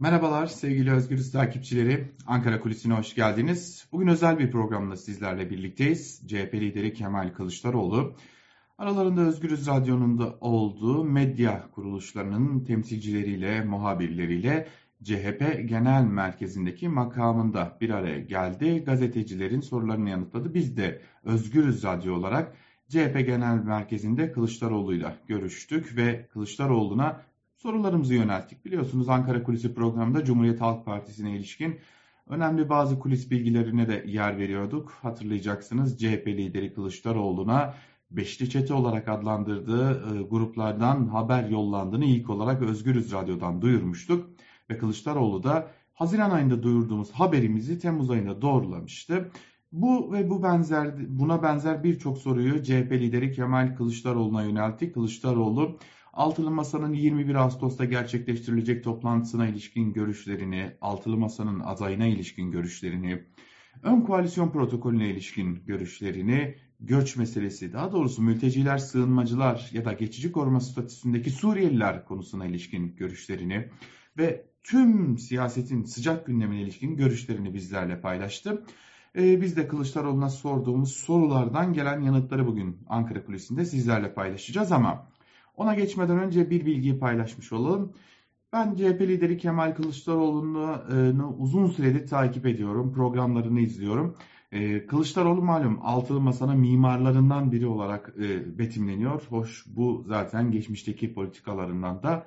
Merhabalar sevgili Özgürüz takipçileri. Ankara Kulisi'ne hoş geldiniz. Bugün özel bir programda sizlerle birlikteyiz. CHP lideri Kemal Kılıçdaroğlu, aralarında Özgürüz Radyo'nun da olduğu medya kuruluşlarının temsilcileriyle, muhabirleriyle CHP Genel Merkezi'ndeki makamında bir araya geldi. Gazetecilerin sorularını yanıtladı. Biz de Özgürüz Radyo olarak CHP Genel Merkezi'nde Kılıçdaroğlu'yla görüştük ve Kılıçdaroğlu'na sorularımızı yönelttik. Biliyorsunuz Ankara Kulisi programında Cumhuriyet Halk Partisi'ne ilişkin önemli bazı kulis bilgilerine de yer veriyorduk. Hatırlayacaksınız CHP lideri Kılıçdaroğlu'na Beşli Çete olarak adlandırdığı e, gruplardan haber yollandığını ilk olarak Özgürüz Radyo'dan duyurmuştuk. Ve Kılıçdaroğlu da Haziran ayında duyurduğumuz haberimizi Temmuz ayında doğrulamıştı. Bu ve bu benzer buna benzer birçok soruyu CHP lideri Kemal Kılıçdaroğlu'na yöneltti. Kılıçdaroğlu Altılı Masa'nın 21 Ağustos'ta gerçekleştirilecek toplantısına ilişkin görüşlerini, Altılı Masa'nın adayına ilişkin görüşlerini, ön koalisyon protokolüne ilişkin görüşlerini, göç meselesi, daha doğrusu mülteciler, sığınmacılar ya da geçici koruma statüsündeki Suriyeliler konusuna ilişkin görüşlerini ve tüm siyasetin sıcak gündemine ilişkin görüşlerini bizlerle paylaştı. Ee, biz de Kılıçdaroğlu'na sorduğumuz sorulardan gelen yanıtları bugün Ankara Kulisi'nde sizlerle paylaşacağız ama ona geçmeden önce bir bilgiyi paylaşmış olalım. Ben CHP lideri Kemal Kılıçdaroğlu'nu uzun süredir takip ediyorum. Programlarını izliyorum. Ee, Kılıçdaroğlu malum altılı masanın mimarlarından biri olarak e, betimleniyor. Hoş bu zaten geçmişteki politikalarından da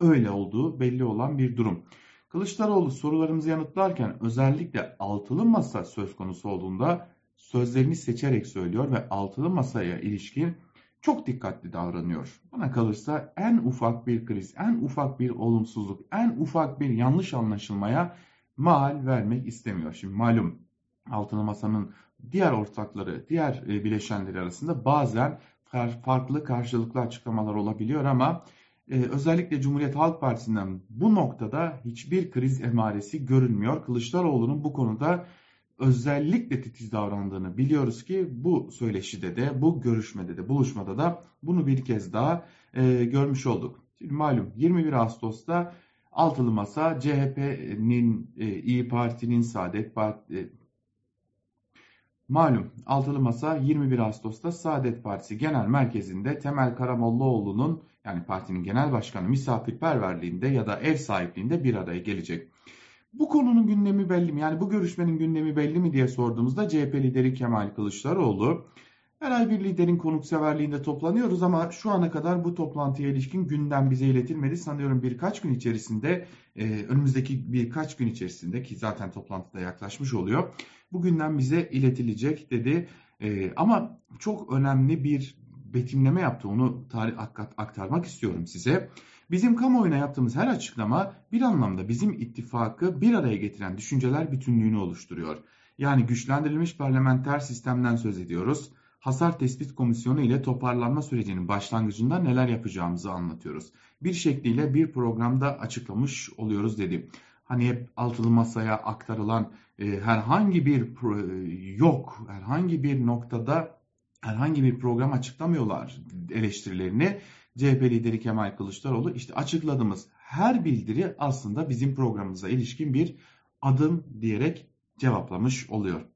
öyle olduğu belli olan bir durum. Kılıçdaroğlu sorularımızı yanıtlarken özellikle altılı masa söz konusu olduğunda sözlerini seçerek söylüyor ve altılı masaya ilişkin çok dikkatli davranıyor. Bana kalırsa en ufak bir kriz, en ufak bir olumsuzluk, en ufak bir yanlış anlaşılmaya mal vermek istemiyor. Şimdi malum altılı masanın diğer ortakları, diğer e, bileşenleri arasında bazen farklı karşılıklı açıklamalar olabiliyor ama e, özellikle Cumhuriyet Halk Partisi'nden bu noktada hiçbir kriz emaresi görünmüyor. Kılıçdaroğlu'nun bu konuda özellikle titiz davrandığını biliyoruz ki bu söyleşide de bu görüşmede de buluşmada da bunu bir kez daha e, görmüş olduk. Şimdi malum 21 Ağustos'ta Altılı Masa CHP'nin, e, İyi Parti'nin, Saadet Parti, e, malum Altılı Masa 21 Ağustos'ta Saadet Partisi Genel Merkezi'nde Temel Karamollaoğlu'nun yani partinin genel başkanı misafirperverliğinde ya da ev sahipliğinde bir araya gelecek. Bu konunun gündemi belli mi? Yani bu görüşmenin gündemi belli mi diye sorduğumuzda CHP lideri Kemal Kılıçdaroğlu her ay bir liderin konukseverliğinde toplanıyoruz ama şu ana kadar bu toplantıya ilişkin gündem bize iletilmedi. Sanıyorum birkaç gün içerisinde, e, önümüzdeki birkaç gün içerisinde ki zaten toplantıda yaklaşmış oluyor. Bu gündem bize iletilecek dedi. E, ama çok önemli bir betimleme yaptı. Onu aktarmak istiyorum size. Bizim kamuoyuna yaptığımız her açıklama bir anlamda bizim ittifakı bir araya getiren düşünceler bütünlüğünü oluşturuyor. Yani güçlendirilmiş parlamenter sistemden söz ediyoruz. Hasar Tespit Komisyonu ile toparlanma sürecinin başlangıcında neler yapacağımızı anlatıyoruz. Bir şekliyle bir programda açıklamış oluyoruz dedi. Hani hep altılı masaya aktarılan e, herhangi bir e, yok, herhangi bir noktada herhangi bir program açıklamıyorlar eleştirilerini. CHP lideri Kemal Kılıçdaroğlu işte açıkladığımız her bildiri aslında bizim programımıza ilişkin bir adım diyerek cevaplamış oluyor.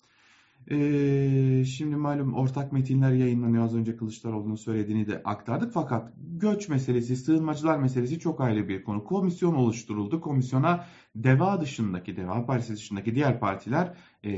Ee, şimdi malum ortak metinler yayınlanıyor. Az önce Kılıçdaroğlu'nun söylediğini de aktardık. Fakat göç meselesi, sığınmacılar meselesi çok ayrı bir konu. Komisyon oluşturuldu. Komisyona DEVA dışındaki, DEVA Partisi dışındaki diğer partiler e,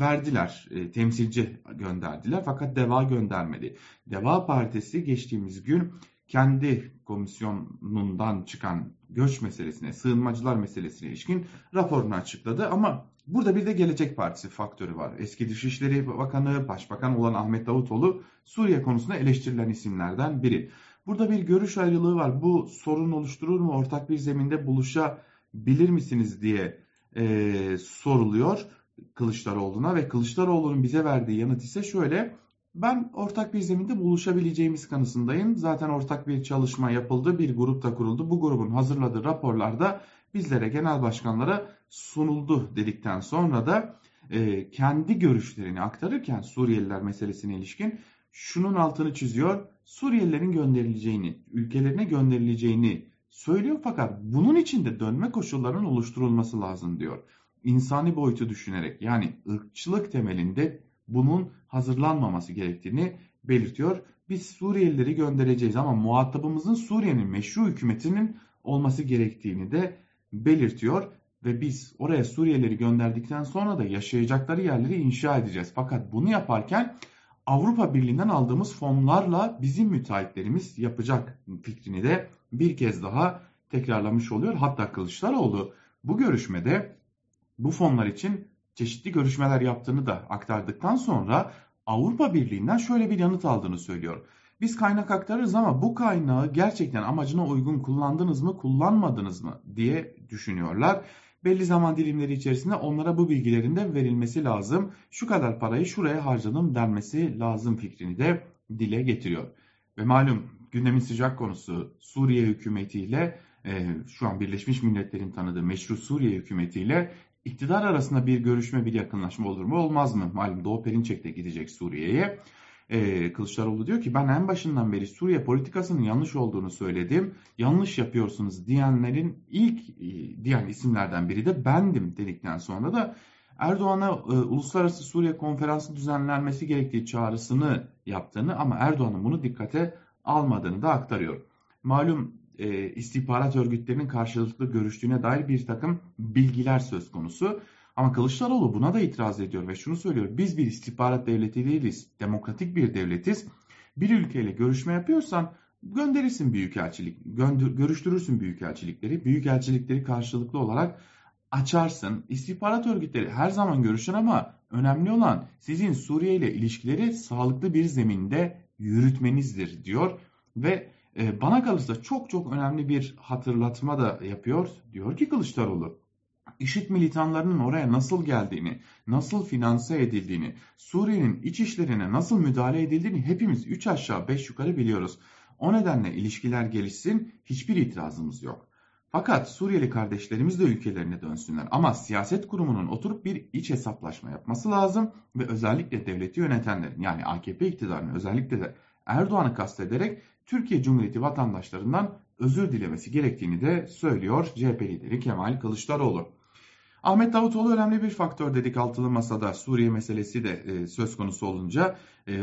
verdiler. E, temsilci gönderdiler. Fakat DEVA göndermedi. DEVA Partisi geçtiğimiz gün kendi komisyonundan çıkan göç meselesine, sığınmacılar meselesine ilişkin raporunu açıkladı. Ama burada bir de Gelecek Partisi faktörü var. Eski Dışişleri Bakanı, Başbakan olan Ahmet Davutoğlu Suriye konusunda eleştirilen isimlerden biri. Burada bir görüş ayrılığı var. Bu sorun oluşturur mu? Ortak bir zeminde buluşabilir misiniz diye e, soruluyor Kılıçdaroğlu'na ve Kılıçdaroğlu'nun bize verdiği yanıt ise şöyle. Ben ortak bir zeminde buluşabileceğimiz kanısındayım. Zaten ortak bir çalışma yapıldı, bir grup da kuruldu. Bu grubun hazırladığı raporlarda bizlere, genel başkanlara sunuldu dedikten sonra da e, kendi görüşlerini aktarırken Suriyeliler meselesine ilişkin şunun altını çiziyor. Suriyelilerin gönderileceğini, ülkelerine gönderileceğini söylüyor fakat bunun için de dönme koşullarının oluşturulması lazım diyor. İnsani boyutu düşünerek yani ırkçılık temelinde bunun hazırlanmaması gerektiğini belirtiyor. Biz Suriyelileri göndereceğiz ama muhatabımızın Suriye'nin meşru hükümetinin olması gerektiğini de belirtiyor ve biz oraya Suriyelileri gönderdikten sonra da yaşayacakları yerleri inşa edeceğiz. Fakat bunu yaparken Avrupa Birliği'nden aldığımız fonlarla bizim müteahhitlerimiz yapacak fikrini de bir kez daha tekrarlamış oluyor. Hatta Kılıçdaroğlu bu görüşmede bu fonlar için çeşitli görüşmeler yaptığını da aktardıktan sonra Avrupa Birliği'nden şöyle bir yanıt aldığını söylüyor. Biz kaynak aktarırız ama bu kaynağı gerçekten amacına uygun kullandınız mı, kullanmadınız mı diye düşünüyorlar. Belli zaman dilimleri içerisinde onlara bu bilgilerin de verilmesi lazım. Şu kadar parayı şuraya harcadım denmesi lazım fikrini de dile getiriyor. Ve malum gündemin sıcak konusu Suriye hükümetiyle e, şu an Birleşmiş Milletler'in tanıdığı meşru Suriye hükümetiyle iktidar arasında bir görüşme bir yakınlaşma olur mu olmaz mı? Malum Doğu Perinçek de gidecek Suriye'ye. Ee, Kılıçdaroğlu diyor ki ben en başından beri Suriye politikasının yanlış olduğunu söyledim. Yanlış yapıyorsunuz diyenlerin ilk e, diyen isimlerden biri de bendim dedikten sonra da Erdoğan'a e, Uluslararası Suriye Konferansı düzenlenmesi gerektiği çağrısını yaptığını ama Erdoğan'ın bunu dikkate almadığını da aktarıyor. Malum e, istihbarat örgütlerinin karşılıklı görüştüğüne dair bir takım bilgiler söz konusu. Ama Kılıçdaroğlu buna da itiraz ediyor ve şunu söylüyor. Biz bir istihbarat devleti değiliz. Demokratik bir devletiz. Bir ülkeyle görüşme yapıyorsan gönderirsin büyükelçilik, gönder, görüştürürsün büyükelçilikleri. Büyükelçilikleri karşılıklı olarak açarsın. İstihbarat örgütleri her zaman görüşür ama önemli olan sizin Suriye ile ilişkileri sağlıklı bir zeminde yürütmenizdir diyor ve e, bana kalırsa çok çok önemli bir hatırlatma da yapıyor. Diyor ki Kılıçdaroğlu IŞİD militanlarının oraya nasıl geldiğini, nasıl finanse edildiğini, Suriye'nin iç işlerine nasıl müdahale edildiğini hepimiz 3 aşağı 5 yukarı biliyoruz. O nedenle ilişkiler gelişsin hiçbir itirazımız yok. Fakat Suriyeli kardeşlerimiz de ülkelerine dönsünler. Ama siyaset kurumunun oturup bir iç hesaplaşma yapması lazım ve özellikle devleti yönetenlerin yani AKP iktidarının özellikle de Erdoğan'ı kastederek Türkiye Cumhuriyeti vatandaşlarından özür dilemesi gerektiğini de söylüyor CHP lideri Kemal Kılıçdaroğlu. Ahmet Davutoğlu önemli bir faktör dedik altılı masada Suriye meselesi de e, söz konusu olunca e,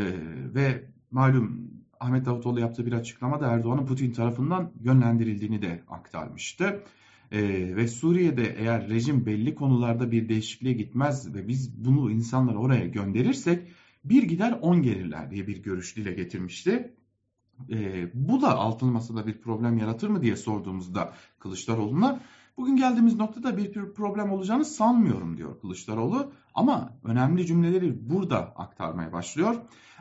ve malum Ahmet Davutoğlu yaptığı bir açıklamada Erdoğan'ın Putin tarafından yönlendirildiğini de aktarmıştı. E, ve Suriye'de eğer rejim belli konularda bir değişikliğe gitmez ve biz bunu insanları oraya gönderirsek bir gider on gelirler diye bir görüş dile getirmişti. E, bu da altılı masada bir problem yaratır mı diye sorduğumuzda Kılıçdaroğlu'na Bugün geldiğimiz noktada bir problem olacağını sanmıyorum diyor Kılıçdaroğlu ama önemli cümleleri burada aktarmaya başlıyor.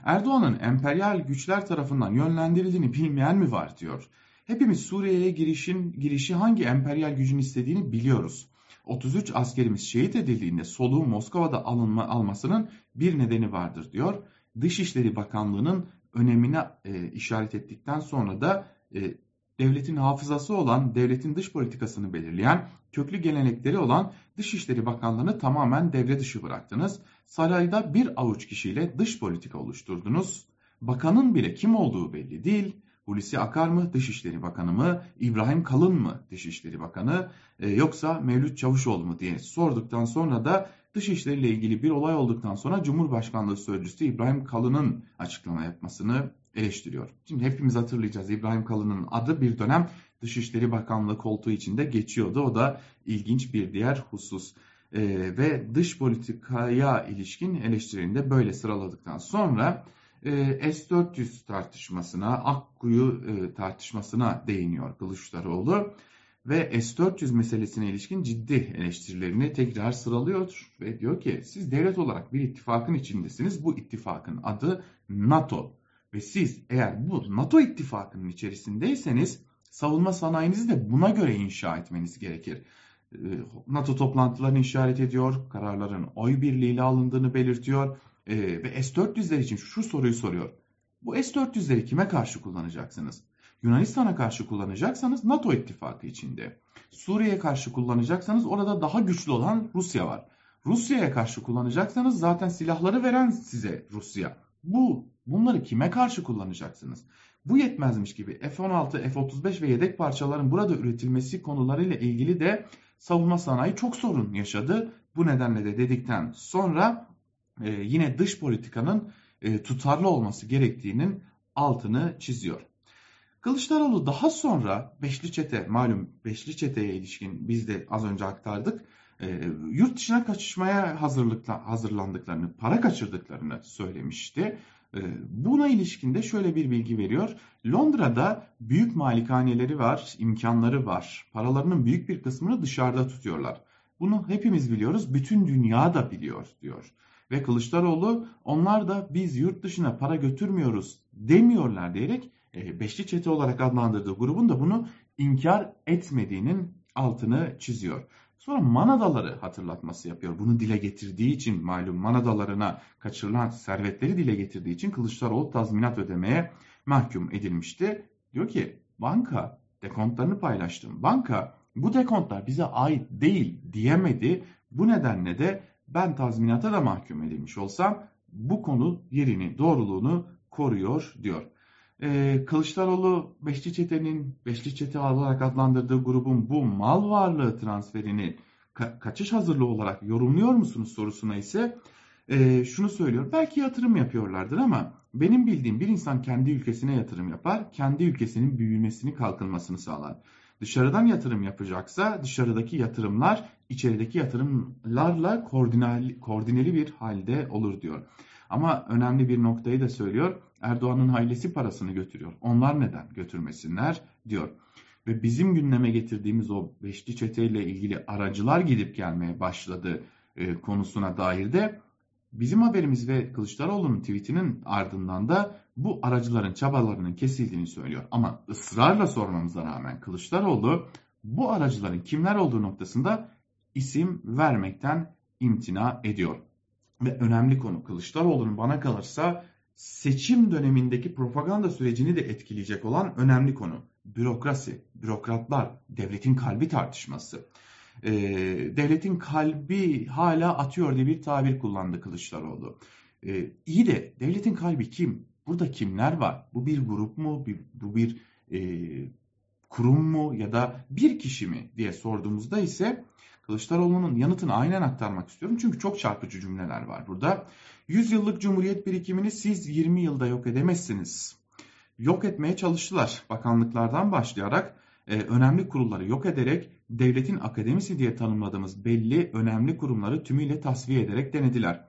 Erdoğan'ın emperyal güçler tarafından yönlendirildiğini bilmeyen mi var diyor. Hepimiz Suriye'ye girişin girişi hangi emperyal gücün istediğini biliyoruz. 33 askerimiz şehit edildiğinde soluğu Moskova'da alınma almasının bir nedeni vardır diyor. Dışişleri Bakanlığı'nın önemine e, işaret ettikten sonra da e, devletin hafızası olan, devletin dış politikasını belirleyen, köklü gelenekleri olan Dışişleri Bakanlığı'nı tamamen devre dışı bıraktınız. Sarayda bir avuç kişiyle dış politika oluşturdunuz. Bakanın bile kim olduğu belli değil. Hulusi Akar mı Dışişleri Bakanı mı, İbrahim Kalın mı Dışişleri Bakanı e, yoksa Mevlüt Çavuşoğlu mu diye sorduktan sonra da Dışişleri ile ilgili bir olay olduktan sonra Cumhurbaşkanlığı Sözcüsü İbrahim Kalın'ın açıklama yapmasını eleştiriyor. Şimdi hepimiz hatırlayacağız İbrahim Kalın'ın adı bir dönem Dışişleri Bakanlığı koltuğu içinde geçiyordu. O da ilginç bir diğer husus. Ee, ve dış politikaya ilişkin eleştirilerini böyle sıraladıktan sonra e, S-400 tartışmasına, Akkuyu e, tartışmasına değiniyor Kılıçdaroğlu. Ve S-400 meselesine ilişkin ciddi eleştirilerini tekrar sıralıyor ve diyor ki siz devlet olarak bir ittifakın içindesiniz. Bu ittifakın adı NATO. Ve siz eğer bu NATO ittifakının içerisindeyseniz savunma sanayinizi de buna göre inşa etmeniz gerekir. Ee, NATO toplantılarını işaret ediyor, kararların oy birliğiyle alındığını belirtiyor ee, ve S-400'ler için şu soruyu soruyor. Bu S-400'leri kime karşı kullanacaksınız? Yunanistan'a karşı kullanacaksanız NATO ittifakı içinde. Suriye'ye karşı kullanacaksanız orada daha güçlü olan Rusya var. Rusya'ya karşı kullanacaksanız zaten silahları veren size Rusya. Bu bunları kime karşı kullanacaksınız? Bu yetmezmiş gibi F-16, F-35 ve yedek parçaların burada üretilmesi konularıyla ilgili de savunma sanayi çok sorun yaşadı. Bu nedenle de dedikten sonra e, yine dış politikanın e, tutarlı olması gerektiğinin altını çiziyor. Kılıçdaroğlu daha sonra Beşli Çete, malum Beşli Çete'ye ilişkin biz de az önce aktardık. E, yurt dışına kaçışmaya hazırlıkla, hazırlandıklarını, para kaçırdıklarını söylemişti. E, buna ilişkin de şöyle bir bilgi veriyor. Londra'da büyük malikaneleri var, imkanları var. Paralarının büyük bir kısmını dışarıda tutuyorlar. Bunu hepimiz biliyoruz, bütün dünya da biliyor diyor. Ve Kılıçdaroğlu onlar da biz yurt dışına para götürmüyoruz demiyorlar diyerek e, Beşli Çete olarak adlandırdığı grubun da bunu inkar etmediğinin altını çiziyor. Sonra Manadaları hatırlatması yapıyor. Bunu dile getirdiği için malum Manadalarına kaçırılan servetleri dile getirdiği için Kılıçdaroğlu tazminat ödemeye mahkum edilmişti. Diyor ki banka dekontlarını paylaştım. Banka bu dekontlar bize ait değil diyemedi. Bu nedenle de ben tazminata da mahkum edilmiş olsam bu konu yerini, doğruluğunu koruyor diyor. Ee, Kılıçdaroğlu Beşli Çete'nin Beşli Çete olarak adlandırdığı grubun bu mal varlığı transferini ka- kaçış hazırlığı olarak yorumluyor musunuz sorusuna ise e, şunu söylüyor. Belki yatırım yapıyorlardır ama benim bildiğim bir insan kendi ülkesine yatırım yapar, kendi ülkesinin büyümesini, kalkınmasını sağlar. Dışarıdan yatırım yapacaksa dışarıdaki yatırımlar içerideki yatırımlarla koordineli, koordineli bir halde olur diyor. Ama önemli bir noktayı da söylüyor. Erdoğan'ın ailesi parasını götürüyor. Onlar neden götürmesinler diyor. Ve bizim gündeme getirdiğimiz o beşli çeteyle ilgili aracılar gidip gelmeye başladı e, konusuna dair de bizim haberimiz ve Kılıçdaroğlu'nun tweetinin ardından da bu aracıların çabalarının kesildiğini söylüyor. Ama ısrarla sormamıza rağmen Kılıçdaroğlu bu aracıların kimler olduğu noktasında isim vermekten imtina ediyor. Ve önemli konu Kılıçdaroğlu'nun bana kalırsa seçim dönemindeki propaganda sürecini de etkileyecek olan önemli konu. Bürokrasi, bürokratlar, devletin kalbi tartışması. Ee, devletin kalbi hala atıyor diye bir tabir kullandı Kılıçdaroğlu. Ee, iyi de devletin kalbi kim? Burada kimler var? Bu bir grup mu? Bir, bu bir e, kurum mu? Ya da bir kişi mi diye sorduğumuzda ise Kılıçdaroğlu'nun yanıtını aynen aktarmak istiyorum. Çünkü çok çarpıcı cümleler var burada. 100 yıllık cumhuriyet birikimini siz 20 yılda yok edemezsiniz. Yok etmeye çalıştılar. Bakanlıklardan başlayarak e, önemli kurulları yok ederek devletin akademisi diye tanımladığımız belli önemli kurumları tümüyle tasfiye ederek denediler.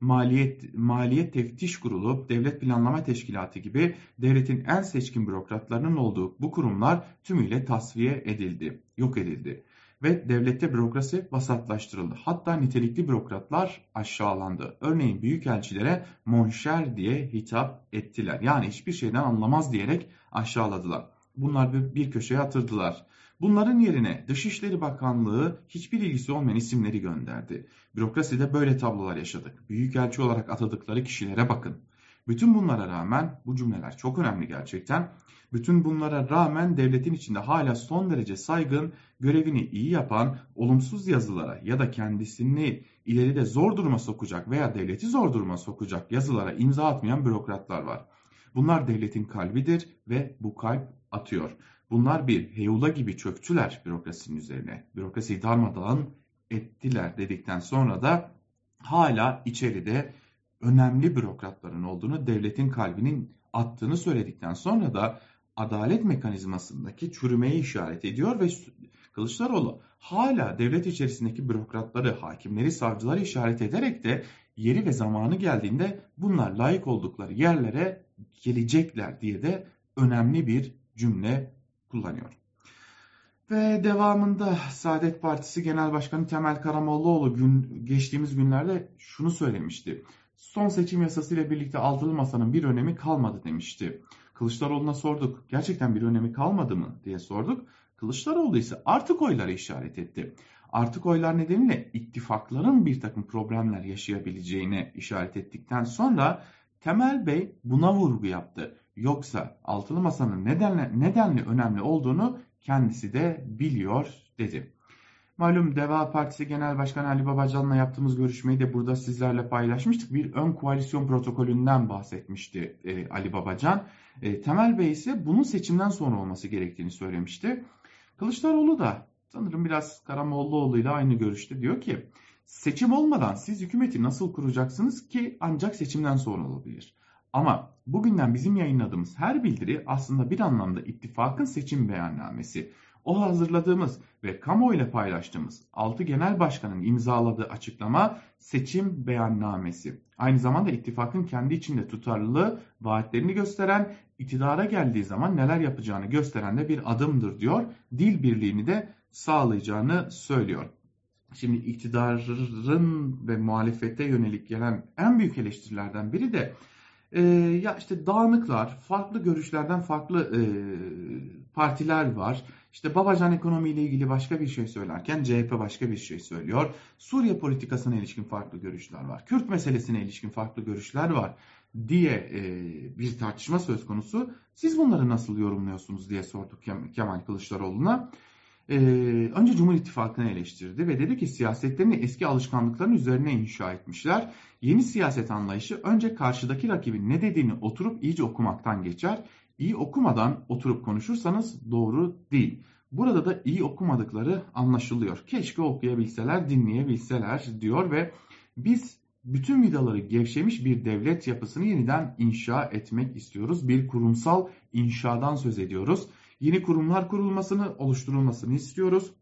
Maliyet, Maliyet Teftiş Kurulu, Devlet Planlama Teşkilatı gibi devletin en seçkin bürokratlarının olduğu bu kurumlar tümüyle tasfiye edildi, yok edildi ve devlette bürokrasi vasatlaştırıldı. Hatta nitelikli bürokratlar aşağılandı. Örneğin büyükelçilere monşer diye hitap ettiler. Yani hiçbir şeyden anlamaz diyerek aşağıladılar. Bunlar bir köşeye atırdılar. Bunların yerine Dışişleri Bakanlığı hiçbir ilgisi olmayan isimleri gönderdi. Bürokraside böyle tablolar yaşadık. Büyükelçi olarak atadıkları kişilere bakın. Bütün bunlara rağmen bu cümleler çok önemli gerçekten. Bütün bunlara rağmen devletin içinde hala son derece saygın, görevini iyi yapan, olumsuz yazılara ya da kendisini ileride zor duruma sokacak veya devleti zor duruma sokacak yazılara imza atmayan bürokratlar var. Bunlar devletin kalbidir ve bu kalp atıyor. Bunlar bir heyula gibi çöktüler bürokrasinin üzerine. Bürokrasiyi darmadağın ettiler dedikten sonra da hala içeride önemli bürokratların olduğunu, devletin kalbinin attığını söyledikten sonra da adalet mekanizmasındaki çürümeyi işaret ediyor ve Kılıçdaroğlu hala devlet içerisindeki bürokratları, hakimleri, savcıları işaret ederek de yeri ve zamanı geldiğinde bunlar layık oldukları yerlere gelecekler diye de önemli bir cümle kullanıyor. Ve devamında Saadet Partisi Genel Başkanı Temel Karamollaoğlu gün, geçtiğimiz günlerde şunu söylemişti. Son seçim yasası ile birlikte altılı masanın bir önemi kalmadı demişti. Kılıçdaroğlu'na sorduk. Gerçekten bir önemi kalmadı mı diye sorduk. Kılıçdaroğlu ise artık oyları işaret etti. Artık oylar nedeniyle ittifakların bir takım problemler yaşayabileceğine işaret ettikten sonra Temel Bey buna vurgu yaptı. Yoksa altılı masanın nedenle, nedenli önemli olduğunu kendisi de biliyor dedi. Malum Deva Partisi Genel Başkanı Ali Babacan'la yaptığımız görüşmeyi de burada sizlerle paylaşmıştık. Bir ön koalisyon protokolünden bahsetmişti e, Ali Babacan. E, Temel Bey ise bunun seçimden sonra olması gerektiğini söylemişti. Kılıçdaroğlu da sanırım biraz Karamollaoğlu ile aynı görüşte diyor ki seçim olmadan siz hükümeti nasıl kuracaksınız ki ancak seçimden sonra olabilir. Ama bugünden bizim yayınladığımız her bildiri aslında bir anlamda ittifakın seçim beyannamesi. O hazırladığımız ve kamuoyuyla paylaştığımız 6 genel başkanın imzaladığı açıklama seçim beyannamesi. Aynı zamanda ittifakın kendi içinde tutarlılığı, vaatlerini gösteren, iktidara geldiği zaman neler yapacağını gösteren de bir adımdır diyor. Dil birliğini de sağlayacağını söylüyor. Şimdi iktidarın ve muhalefete yönelik gelen en büyük eleştirilerden biri de e, ya işte dağınıklar, farklı görüşlerden farklı e, partiler var. İşte Babacan ekonomiyle ilgili başka bir şey söylerken CHP başka bir şey söylüyor. Suriye politikasına ilişkin farklı görüşler var. Kürt meselesine ilişkin farklı görüşler var diye e, bir tartışma söz konusu. Siz bunları nasıl yorumluyorsunuz diye sorduk Kemal Kılıçdaroğlu'na. Ee, önce Cumhur İttifakı'nı eleştirdi ve dedi ki siyasetlerini eski alışkanlıkların üzerine inşa etmişler. Yeni siyaset anlayışı önce karşıdaki rakibin ne dediğini oturup iyice okumaktan geçer. İyi okumadan oturup konuşursanız doğru değil. Burada da iyi okumadıkları anlaşılıyor. Keşke okuyabilseler, dinleyebilseler diyor ve biz bütün vidaları gevşemiş bir devlet yapısını yeniden inşa etmek istiyoruz. Bir kurumsal inşadan söz ediyoruz. Yeni kurumlar kurulmasını, oluşturulmasını istiyoruz.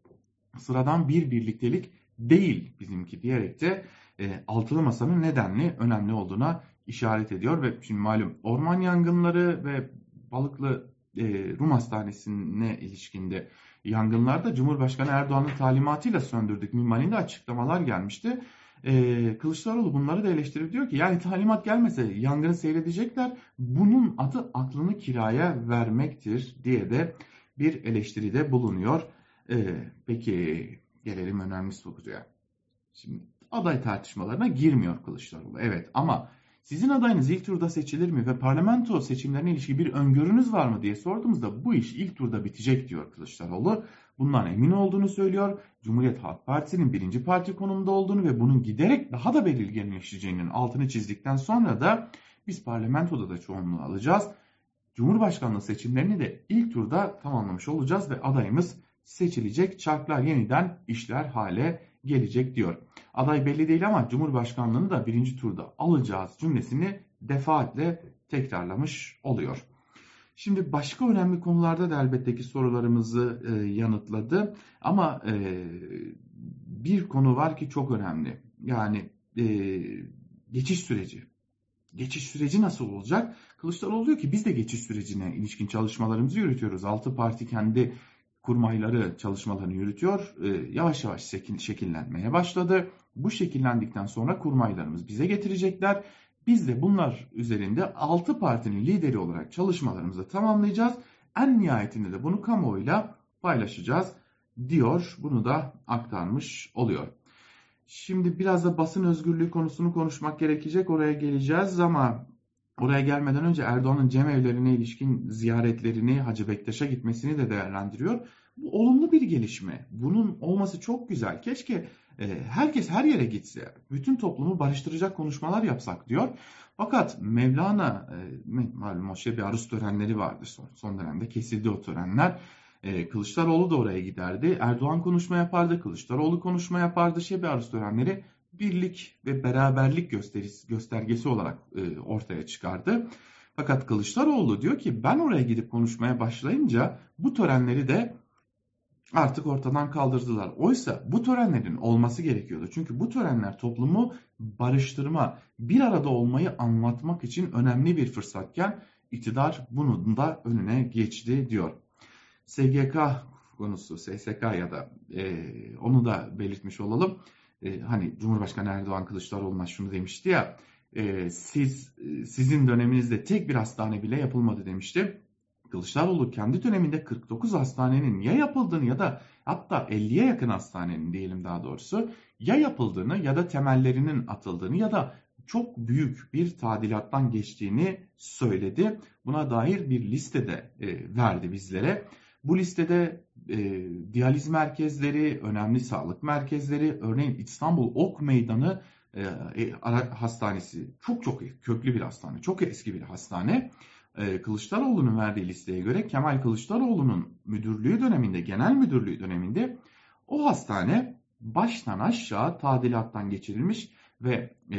Sıradan bir birliktelik değil bizimki diyerek de e, altılı masanın nedenli önemli olduğuna işaret ediyor ve şimdi malum orman yangınları ve Balıklı e, Rum Hastanesi'ne ilişkinde yangınlarda Cumhurbaşkanı Erdoğan'ın talimatıyla söndürdük minvalinde açıklamalar gelmişti. Ee, Kılıçdaroğlu bunları da eleştirip diyor ki yani talimat gelmese yangını seyredecekler. Bunun adı aklını kiraya vermektir diye de bir eleştiride bulunuyor. Ee, peki gelelim önemli soruya. Şimdi aday tartışmalarına girmiyor Kılıçdaroğlu. Evet ama sizin adayınız ilk turda seçilir mi ve parlamento seçimlerine ilişkin bir öngörünüz var mı diye sorduğumuzda bu iş ilk turda bitecek diyor Kılıçdaroğlu. Bundan emin olduğunu söylüyor. Cumhuriyet Halk Partisi'nin birinci parti konumunda olduğunu ve bunun giderek daha da belirginleşeceğinin altını çizdikten sonra da biz parlamentoda da çoğunluğu alacağız. Cumhurbaşkanlığı seçimlerini de ilk turda tamamlamış olacağız ve adayımız seçilecek. Çarklar yeniden işler hale gelecek diyor. Aday belli değil ama Cumhurbaşkanlığını da birinci turda alacağız cümlesini defaatle tekrarlamış oluyor. Şimdi başka önemli konularda da elbette ki sorularımızı e, yanıtladı. Ama e, bir konu var ki çok önemli. Yani e, geçiş süreci. Geçiş süreci nasıl olacak? Kılıçdaroğlu diyor ki biz de geçiş sürecine ilişkin çalışmalarımızı yürütüyoruz. Altı parti kendi kurmayları çalışmalarını yürütüyor. E, yavaş yavaş şekil, şekillenmeye başladı. Bu şekillendikten sonra kurmaylarımız bize getirecekler biz de bunlar üzerinde 6 partinin lideri olarak çalışmalarımızı tamamlayacağız. En nihayetinde de bunu kamuoyuyla paylaşacağız diyor. Bunu da aktarmış oluyor. Şimdi biraz da basın özgürlüğü konusunu konuşmak gerekecek. Oraya geleceğiz ama oraya gelmeden önce Erdoğan'ın cemevlerine ilişkin ziyaretlerini Hacı Bektaş'a gitmesini de değerlendiriyor. Bu olumlu bir gelişme. Bunun olması çok güzel. Keşke e, herkes her yere gitse, bütün toplumu barıştıracak konuşmalar yapsak diyor. Fakat Mevlana, e, malum o şey bir aruz törenleri vardı son, son dönemde kesildi o törenler. E, Kılıçdaroğlu da oraya giderdi. Erdoğan konuşma yapardı, Kılıçdaroğlu konuşma yapardı. Şey bir aruz törenleri birlik ve beraberlik gösterisi, göstergesi olarak e, ortaya çıkardı. Fakat Kılıçdaroğlu diyor ki ben oraya gidip konuşmaya başlayınca bu törenleri de artık ortadan kaldırdılar. Oysa bu törenlerin olması gerekiyordu. Çünkü bu törenler toplumu barıştırma, bir arada olmayı anlatmak için önemli bir fırsatken iktidar bunun da önüne geçti diyor. SGK konusu, SSK ya da e, onu da belirtmiş olalım. E, hani Cumhurbaşkanı Erdoğan Kılıçdaroğlu'na şunu demişti ya, e, siz sizin döneminizde tek bir hastane bile yapılmadı demişti. Kılıçdaroğlu kendi döneminde 49 hastanenin ya yapıldığını ya da hatta 50'ye yakın hastanenin diyelim daha doğrusu ya yapıldığını ya da temellerinin atıldığını ya da çok büyük bir tadilattan geçtiğini söyledi. Buna dair bir liste de e, verdi bizlere. Bu listede e, diyaliz merkezleri, önemli sağlık merkezleri, örneğin İstanbul Ok Meydanı e, e Hastanesi çok çok köklü bir hastane, çok eski bir hastane. E, Kılıçdaroğlu'nun verdiği listeye göre Kemal Kılıçdaroğlu'nun müdürlüğü döneminde, genel müdürlüğü döneminde o hastane baştan aşağı tadilattan geçirilmiş ve e,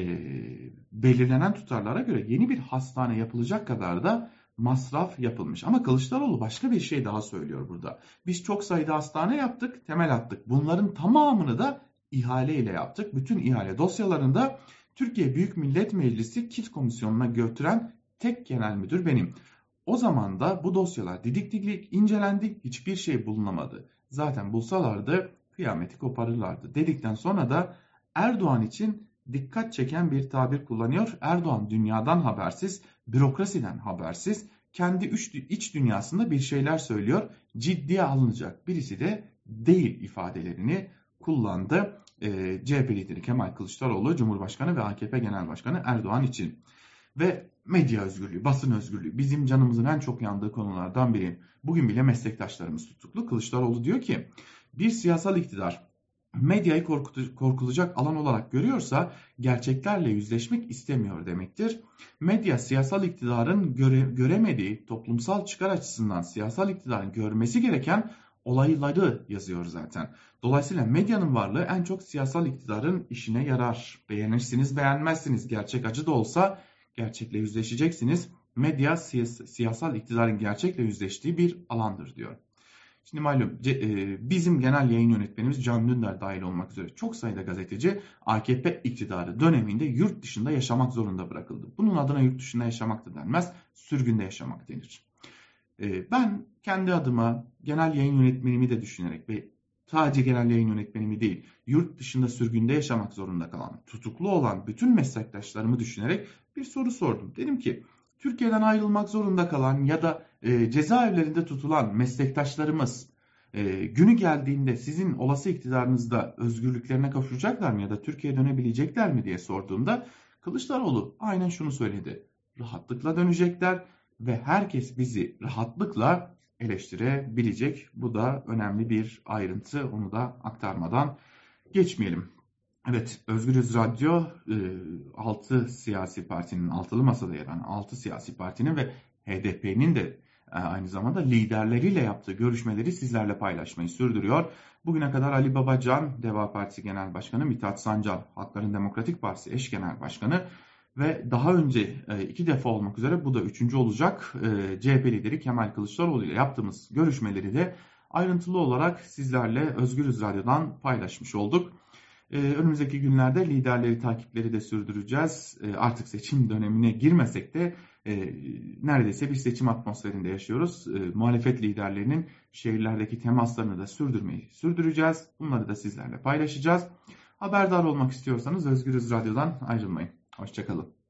belirlenen tutarlara göre yeni bir hastane yapılacak kadar da masraf yapılmış. Ama Kılıçdaroğlu başka bir şey daha söylüyor burada. Biz çok sayıda hastane yaptık, temel attık. Bunların tamamını da ihale ile yaptık. Bütün ihale dosyalarında Türkiye Büyük Millet Meclisi Kit Komisyonu'na götüren tek genel müdür benim. O zaman da bu dosyalar didik didik incelendi, hiçbir şey bulunamadı. Zaten bulsalardı kıyameti koparırlardı dedikten sonra da Erdoğan için dikkat çeken bir tabir kullanıyor. Erdoğan dünyadan habersiz, bürokrasiden habersiz, kendi iç dünyasında bir şeyler söylüyor. Ciddiye alınacak birisi de değil ifadelerini kullandı. E, CHP lideri Kemal Kılıçdaroğlu, Cumhurbaşkanı ve AKP Genel Başkanı Erdoğan için. Ve medya özgürlüğü, basın özgürlüğü bizim canımızın en çok yandığı konulardan biri. Bugün bile meslektaşlarımız tutuklu. Kılıçdaroğlu diyor ki bir siyasal iktidar medyayı korkulacak alan olarak görüyorsa gerçeklerle yüzleşmek istemiyor demektir. Medya siyasal iktidarın göre, göremediği toplumsal çıkar açısından siyasal iktidarın görmesi gereken olayları yazıyor zaten. Dolayısıyla medyanın varlığı en çok siyasal iktidarın işine yarar. Beğenirsiniz beğenmezsiniz gerçek acı da olsa gerçekle yüzleşeceksiniz. Medya siyasal iktidarın gerçekle yüzleştiği bir alandır diyor. Şimdi malum e, bizim genel yayın yönetmenimiz Can Dündar dahil olmak üzere çok sayıda gazeteci AKP iktidarı döneminde yurt dışında yaşamak zorunda bırakıldı. Bunun adına yurt dışında yaşamak da denmez, sürgünde yaşamak denir. E, ben kendi adıma genel yayın yönetmenimi de düşünerek ve sadece genel yayın yönetmenimi değil, yurt dışında sürgünde yaşamak zorunda kalan, tutuklu olan bütün meslektaşlarımı düşünerek bir soru sordum. Dedim ki Türkiye'den ayrılmak zorunda kalan ya da e, cezaevlerinde tutulan meslektaşlarımız e, günü geldiğinde sizin olası iktidarınızda özgürlüklerine kavuşacaklar mı ya da Türkiye'ye dönebilecekler mi diye sorduğumda Kılıçdaroğlu aynen şunu söyledi. Rahatlıkla dönecekler ve herkes bizi rahatlıkla eleştirebilecek. Bu da önemli bir ayrıntı. Onu da aktarmadan geçmeyelim. Evet, Özgürüz Radyo 6 e, siyasi partinin, altılı masada yer alan 6 siyasi partinin ve HDP'nin de aynı zamanda liderleriyle yaptığı görüşmeleri sizlerle paylaşmayı sürdürüyor. Bugüne kadar Ali Babacan, Deva Partisi Genel Başkanı, Mithat Sancar, Halkların Demokratik Partisi Eş Genel Başkanı ve daha önce e, iki defa olmak üzere bu da üçüncü olacak CHP lideri Kemal Kılıçdaroğlu ile yaptığımız görüşmeleri de ayrıntılı olarak sizlerle Özgürüz Radyo'dan paylaşmış olduk. Önümüzdeki günlerde liderleri takipleri de sürdüreceğiz. Artık seçim dönemine girmesek de e, neredeyse bir seçim atmosferinde yaşıyoruz. Ee, muhalefet liderlerinin şehirlerdeki temaslarını da sürdürmeyi sürdüreceğiz. Bunları da sizlerle paylaşacağız. Haberdar olmak istiyorsanız Özgürüz Radyo'dan ayrılmayın. Hoşçakalın.